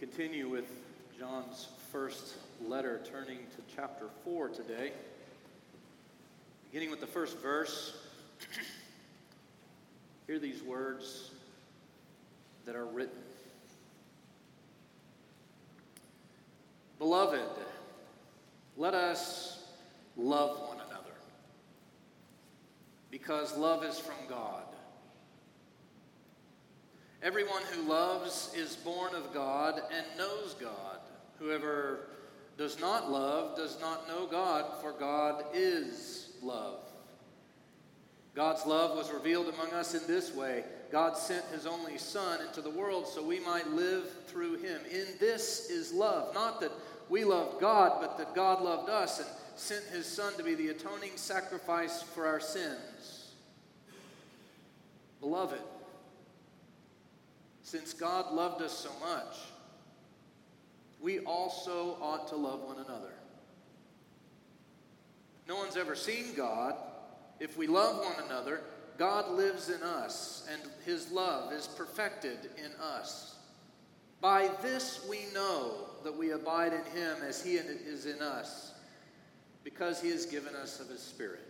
continue with John's first letter, turning to chapter 4 today. Beginning with the first verse, hear these words that are written Beloved, let us love one another, because love is from God. Everyone who loves is born of God and knows God. Whoever does not love does not know God, for God is love. God's love was revealed among us in this way God sent his only Son into the world so we might live through him. In this is love. Not that we loved God, but that God loved us and sent his Son to be the atoning sacrifice for our sins. Beloved, since God loved us so much, we also ought to love one another. No one's ever seen God. If we love one another, God lives in us, and his love is perfected in us. By this we know that we abide in him as he is in us, because he has given us of his Spirit.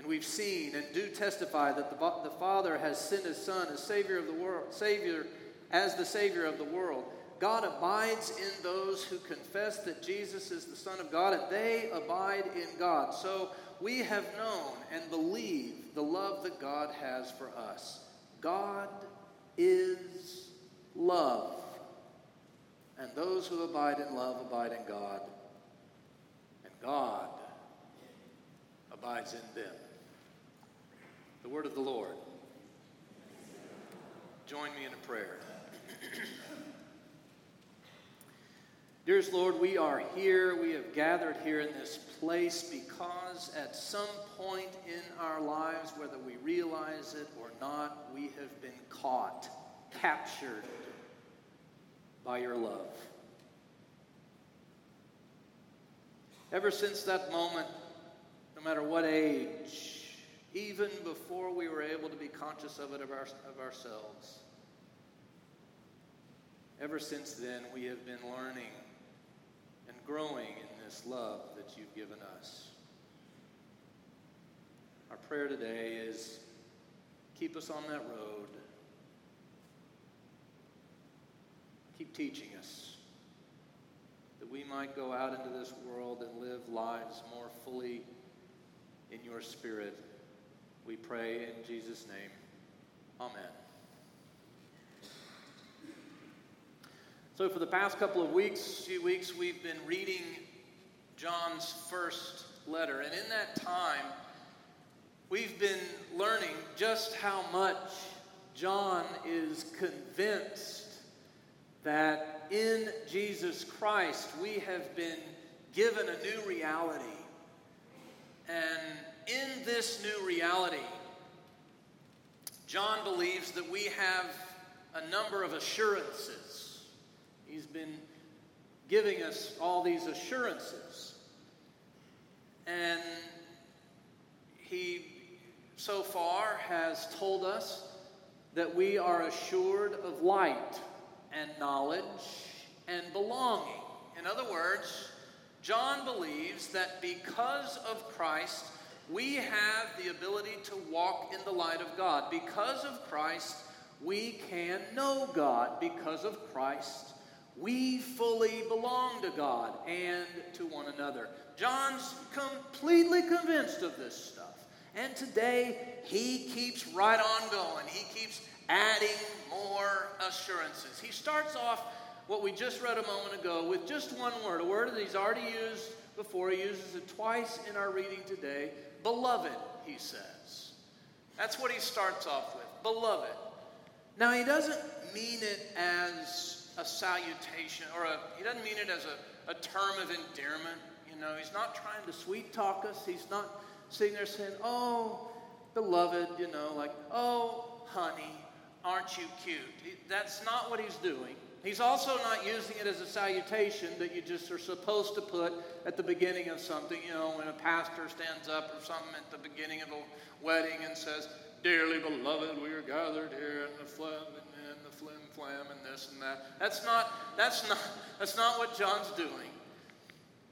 And we've seen and do testify that the, the Father has sent his Son as Savior of the world, Savior as the Savior of the world. God abides in those who confess that Jesus is the Son of God, and they abide in God. So we have known and believe the love that God has for us. God is love. And those who abide in love abide in God, and God abides in them. The word of the Lord. Join me in a prayer. Dearest Lord, we are here. We have gathered here in this place because at some point in our lives, whether we realize it or not, we have been caught, captured by your love. Ever since that moment, no matter what age, even before we were able to be conscious of it of, our, of ourselves. Ever since then, we have been learning and growing in this love that you've given us. Our prayer today is keep us on that road. Keep teaching us that we might go out into this world and live lives more fully in your spirit we pray in Jesus' name. Amen. So, for the past couple of weeks, few weeks, we've been reading John's first letter. And in that time, we've been learning just how much John is convinced that in Jesus Christ we have been given a new reality. And in this new reality, John believes that we have a number of assurances. He's been giving us all these assurances. And he, so far, has told us that we are assured of light and knowledge and belonging. In other words, John believes that because of Christ, we have the ability to walk in the light of God. Because of Christ, we can know God. Because of Christ, we fully belong to God and to one another. John's completely convinced of this stuff. And today, he keeps right on going. He keeps adding more assurances. He starts off what we just read a moment ago with just one word, a word that he's already used before. He uses it twice in our reading today Beloved, he says. That's what he starts off with. Beloved. Now, he doesn't mean it as a salutation or a, he doesn't mean it as a, a term of endearment. You know, he's not trying to sweet talk us. He's not sitting there saying, oh, beloved, you know, like, oh, honey, aren't you cute? That's not what he's doing. He's also not using it as a salutation that you just are supposed to put at the beginning of something. You know, when a pastor stands up or something at the beginning of a wedding and says, dearly beloved, we are gathered here in the phlegm and the flim flam and this and that. That's not, that's not, that's not what John's doing.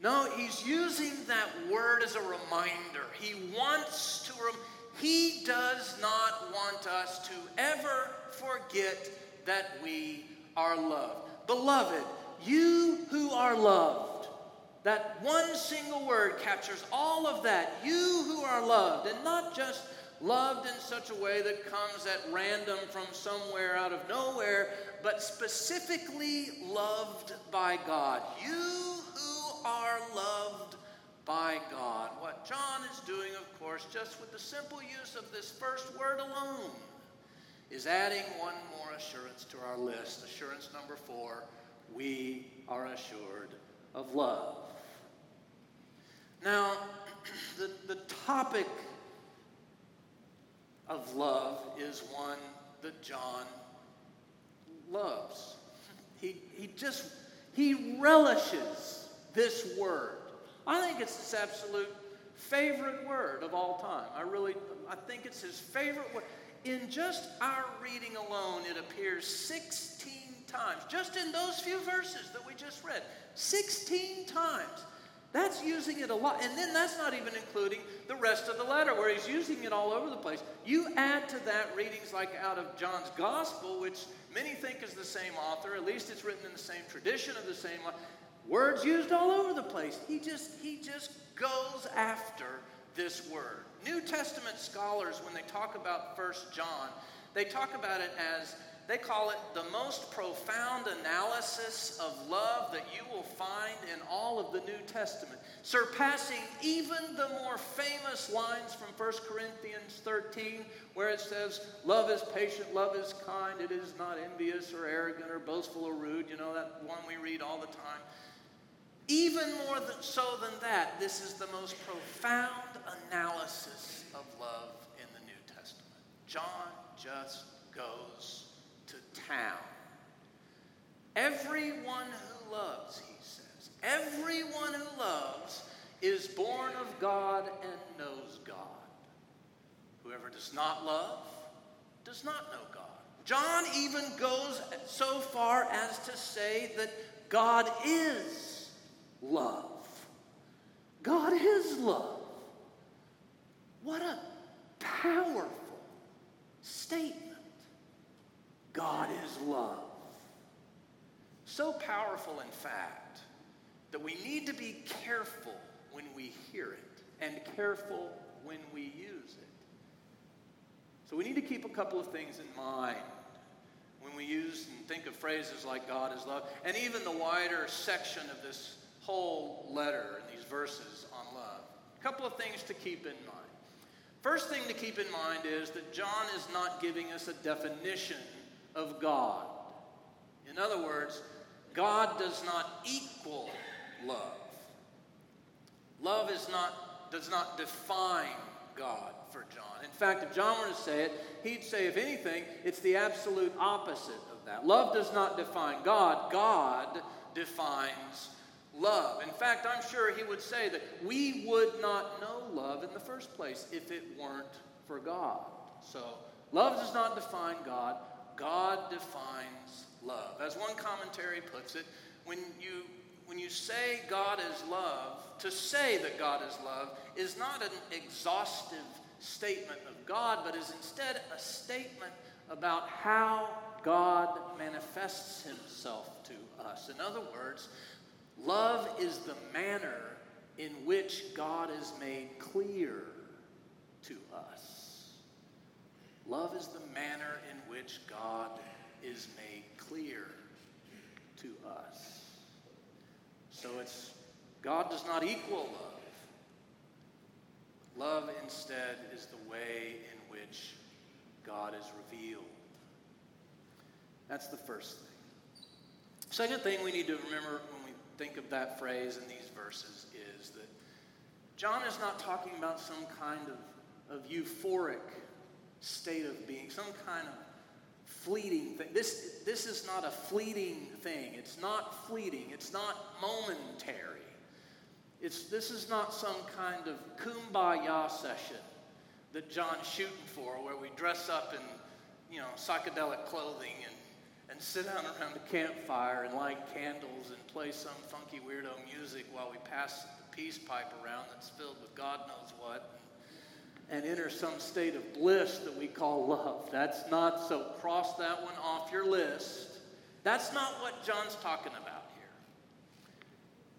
No, he's using that word as a reminder. He wants to, rem- he does not want us to ever forget that we are loved. Beloved, you who are loved, that one single word captures all of that. You who are loved, and not just loved in such a way that comes at random from somewhere out of nowhere, but specifically loved by God. You who are loved by God. What John is doing, of course, just with the simple use of this first word alone, is adding one more assurance to our list. Assurance number four we are assured of love. Now, the, the topic of love is one that John loves. He, he just, he relishes this word. I think it's his absolute favorite word of all time. I really, I think it's his favorite word. In just our reading alone, it appears 16 times, just in those few verses that we just read. 16 times. That's using it a lot. And then that's not even including the rest of the letter where he's using it all over the place. You add to that readings like out of John's gospel, which many think is the same author, at least it's written in the same tradition of the same words used all over the place. He just he just goes after this word. New Testament scholars when they talk about First John, they talk about it as they call it the most profound analysis of love that you will find in all of the New Testament, surpassing even the more famous lines from 1 Corinthians 13, where it says, Love is patient, love is kind, it is not envious or arrogant or boastful or rude. You know, that one we read all the time. Even more than, so than that, this is the most profound analysis of love in the New Testament. John just goes to town. Everyone who loves, he says, everyone who loves is born of God and knows God. Whoever does not love does not know God. John even goes so far as to say that God is love. God is love. What a powerful statement. God is love. So powerful, in fact, that we need to be careful when we hear it and careful when we use it. So we need to keep a couple of things in mind when we use and think of phrases like God is love, and even the wider section of this whole letter and these verses on love. A couple of things to keep in mind. First thing to keep in mind is that John is not giving us a definition of God. In other words, God does not equal love. Love is not, does not define God for John. In fact, if John were to say it, he'd say, if anything, it's the absolute opposite of that. Love does not define God, God defines love. In fact, I'm sure he would say that we would not know love in the first place if it weren't for God. So, love does not define God, God defines love. As one commentary puts it, when you, when you say God is love, to say that God is love is not an exhaustive statement of God, but is instead a statement about how God manifests himself to us. In other words, love is the manner in which God is made clear to us. Love is the manner in which God is made clear to us. So it's God does not equal love. Love instead is the way in which God is revealed. That's the first thing. Second thing we need to remember think of that phrase in these verses is that John is not talking about some kind of, of euphoric state of being, some kind of fleeting thing. This, this is not a fleeting thing. It's not fleeting. It's not momentary. It's, this is not some kind of kumbaya session that John's shooting for, where we dress up in, you know, psychedelic clothing and, and sit down around a campfire and light candles and play some funky weirdo music while we pass the peace pipe around that's filled with God knows what and enter some state of bliss that we call love. That's not so. Cross that one off your list. That's not what John's talking about here.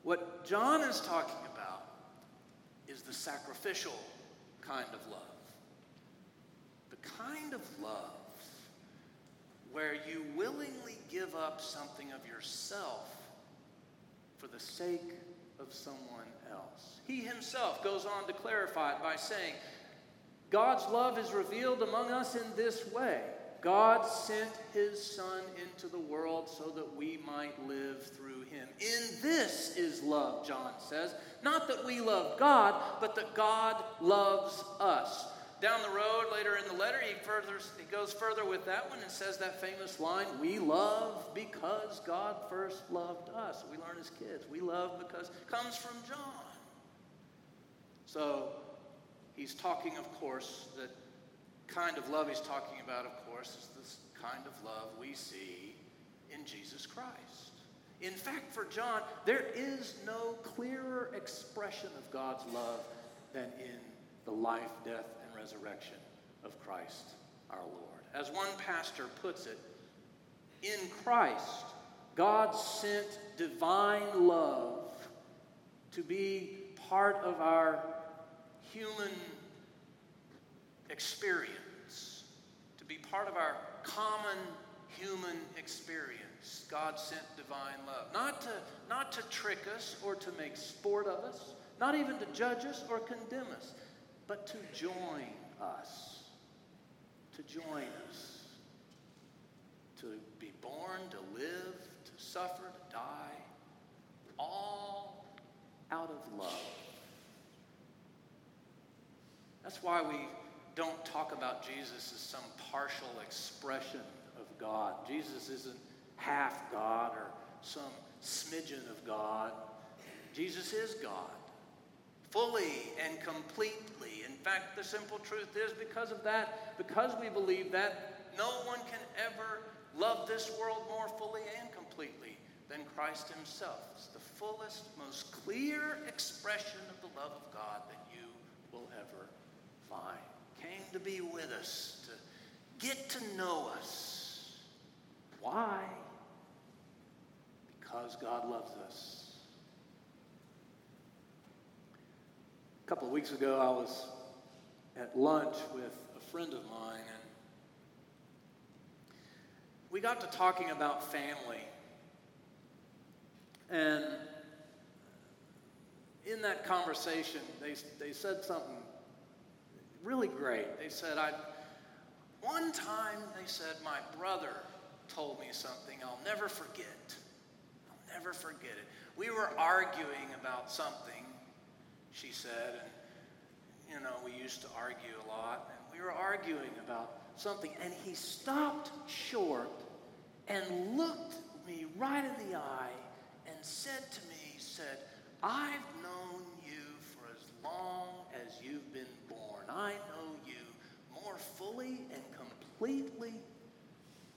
What John is talking about is the sacrificial kind of love. The kind of love where you willingly give up something of yourself for the sake of someone else. He himself goes on to clarify it by saying, God's love is revealed among us in this way God sent his Son into the world so that we might live through him. In this is love, John says. Not that we love God, but that God loves us. Down the road, later in the letter, he, further, he goes further with that one and says that famous line We love because God first loved us. We learn as kids. We love because comes from John. So, he's talking, of course, that kind of love he's talking about, of course, is this kind of love we see in Jesus Christ. In fact, for John, there is no clearer expression of God's love than in the life, death, resurrection of Christ our Lord. As one pastor puts it, in Christ, God sent divine love to be part of our human experience, to be part of our common human experience. God sent divine love. Not to, not to trick us or to make sport of us, not even to judge us or condemn us, but to join us. To join us. To be born, to live, to suffer, to die, all out of love. That's why we don't talk about Jesus as some partial expression of God. Jesus isn't half God or some smidgen of God. Jesus is God, fully and completely. Fact, the simple truth is because of that, because we believe that, no one can ever love this world more fully and completely than Christ Himself. It's the fullest, most clear expression of the love of God that you will ever find. Came to be with us, to get to know us. Why? Because God loves us. A couple of weeks ago, I was at lunch with a friend of mine, and we got to talking about family. And in that conversation, they, they said something really great. They said, I, one time, they said, my brother told me something I'll never forget. I'll never forget it. We were arguing about something, she said, and, you know, we used to argue a lot, and we were arguing about something, and he stopped short and looked me right in the eye and said to me, he said, I've known you for as long as you've been born. I know you more fully and completely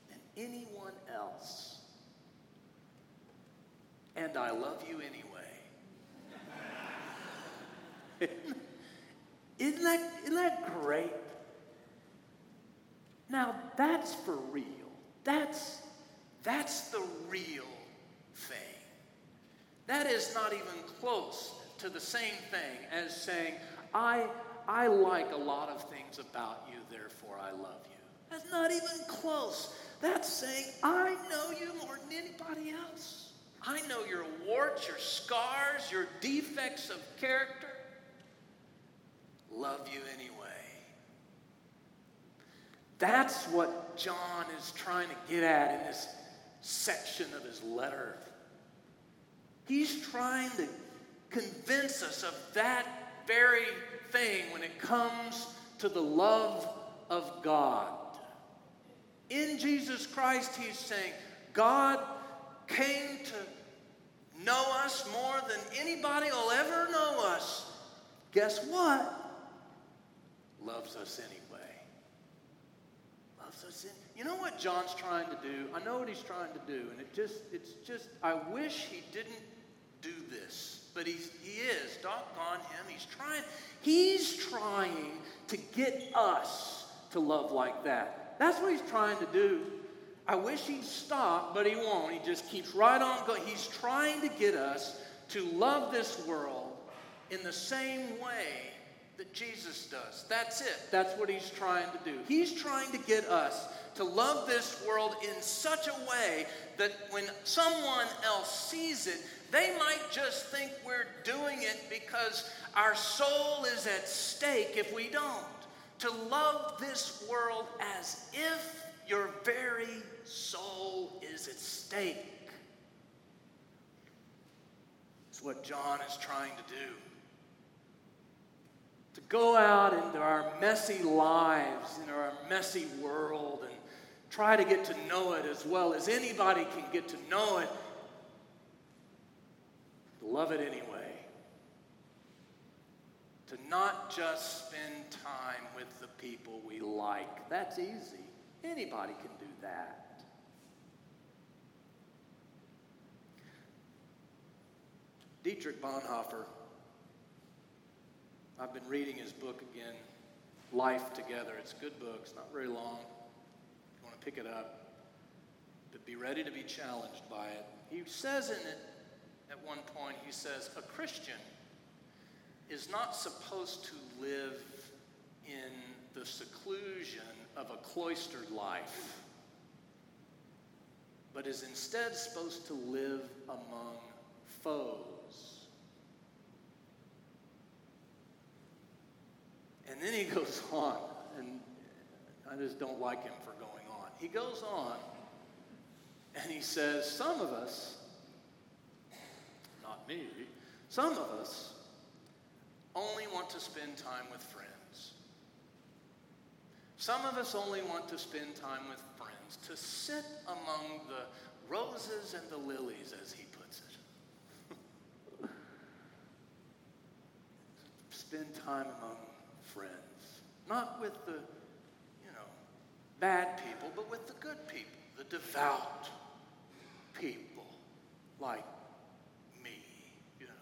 than anyone else. And I love you anyway. isn't, that, isn't that great? Now, that's for real. That's, that's the real thing. That is not even close to the same thing as saying, I I like a lot of things about you, therefore I love you. That's not even close. That's saying, I know you more than anybody else. I know your warts, your scars, your defects of character. Love you anyway. That's what John is trying to get at in this section of his letter. He's trying to convince us of that very thing when it comes to the love of God. In Jesus Christ, he's saying, God came to know us more than anybody will ever know us. Guess what? Loves us anyway. Loves us. You know what John's trying to do? I know what he's trying to do, and it just it's just I wish he didn't do this. But he's, he is. Doggone him. He's trying. He's trying to get us to love like that. That's what he's trying to do. I wish he'd stop, but he won't. He just keeps right on going. He's trying to get us to love this world in the same way that Jesus does. That's it. That's what he's trying to do. He's trying to get us to love this world in such a way that when someone else sees it, they might just think we're doing it because our soul is at stake if we don't. To love this world as if your very soul is at stake. It's what John is trying to do. To go out into our messy lives, in our messy world, and try to get to know it as well as anybody can get to know it. Love it anyway. To not just spend time with the people we like. That's easy. Anybody can do that. Dietrich Bonhoeffer, I've been reading his book again, Life Together. It's a good book, it's not very long. You want to pick it up, but be ready to be challenged by it. He says in it, at one point, he says, A Christian is not supposed to live in the seclusion of a cloistered life, but is instead supposed to live among foes. And then he goes on, and I just don't like him for going on. He goes on, and he says, Some of us, not me, some of us only want to spend time with friends. Some of us only want to spend time with friends, to sit among the roses and the lilies, as he puts it. spend time among friends. Not with the, you know, bad people, but with the good people, the devout people like me, you know.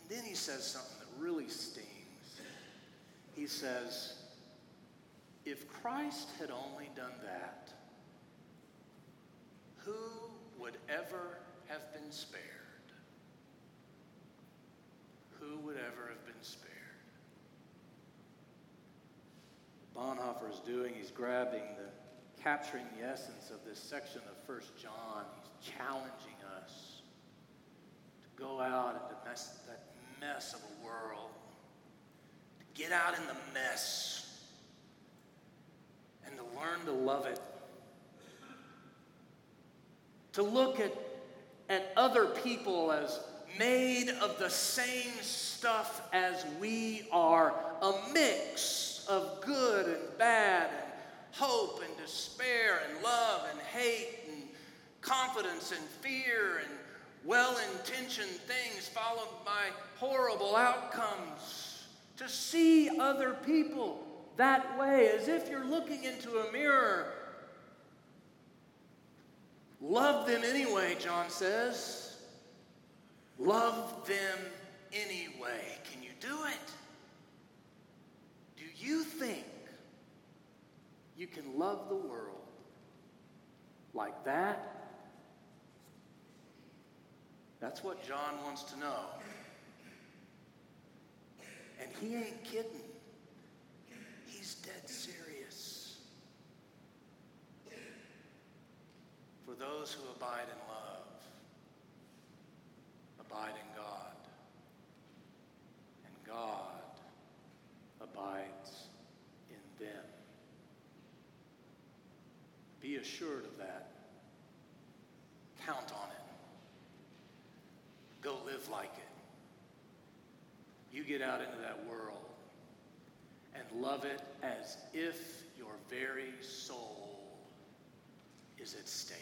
And then he says something that really stings. He says, if Christ had only done that, who would ever have been spared? Who would ever have been spared? Bonhoeffer is doing, he's grabbing the, capturing the essence of this section of First John. He's challenging us to go out into mess, that mess of a world, to get out in the mess, and to learn to love it. To look at, at other people as made of the same stuff as we are, a mix of good and bad, and hope and despair, and love and hate, and confidence and fear, and well intentioned things followed by horrible outcomes. To see other people that way, as if you're looking into a mirror. Love them anyway, John says. Love them anyway. Can you do it? Do you think you can love the world like that? That's what John wants to know. And he ain't kidding. He's dead serious. For those who abide in love, abide in God, and God abides in them. Be assured of that. Count on it. Go live like it. You get out into that world and love it as if your very soul is at stake.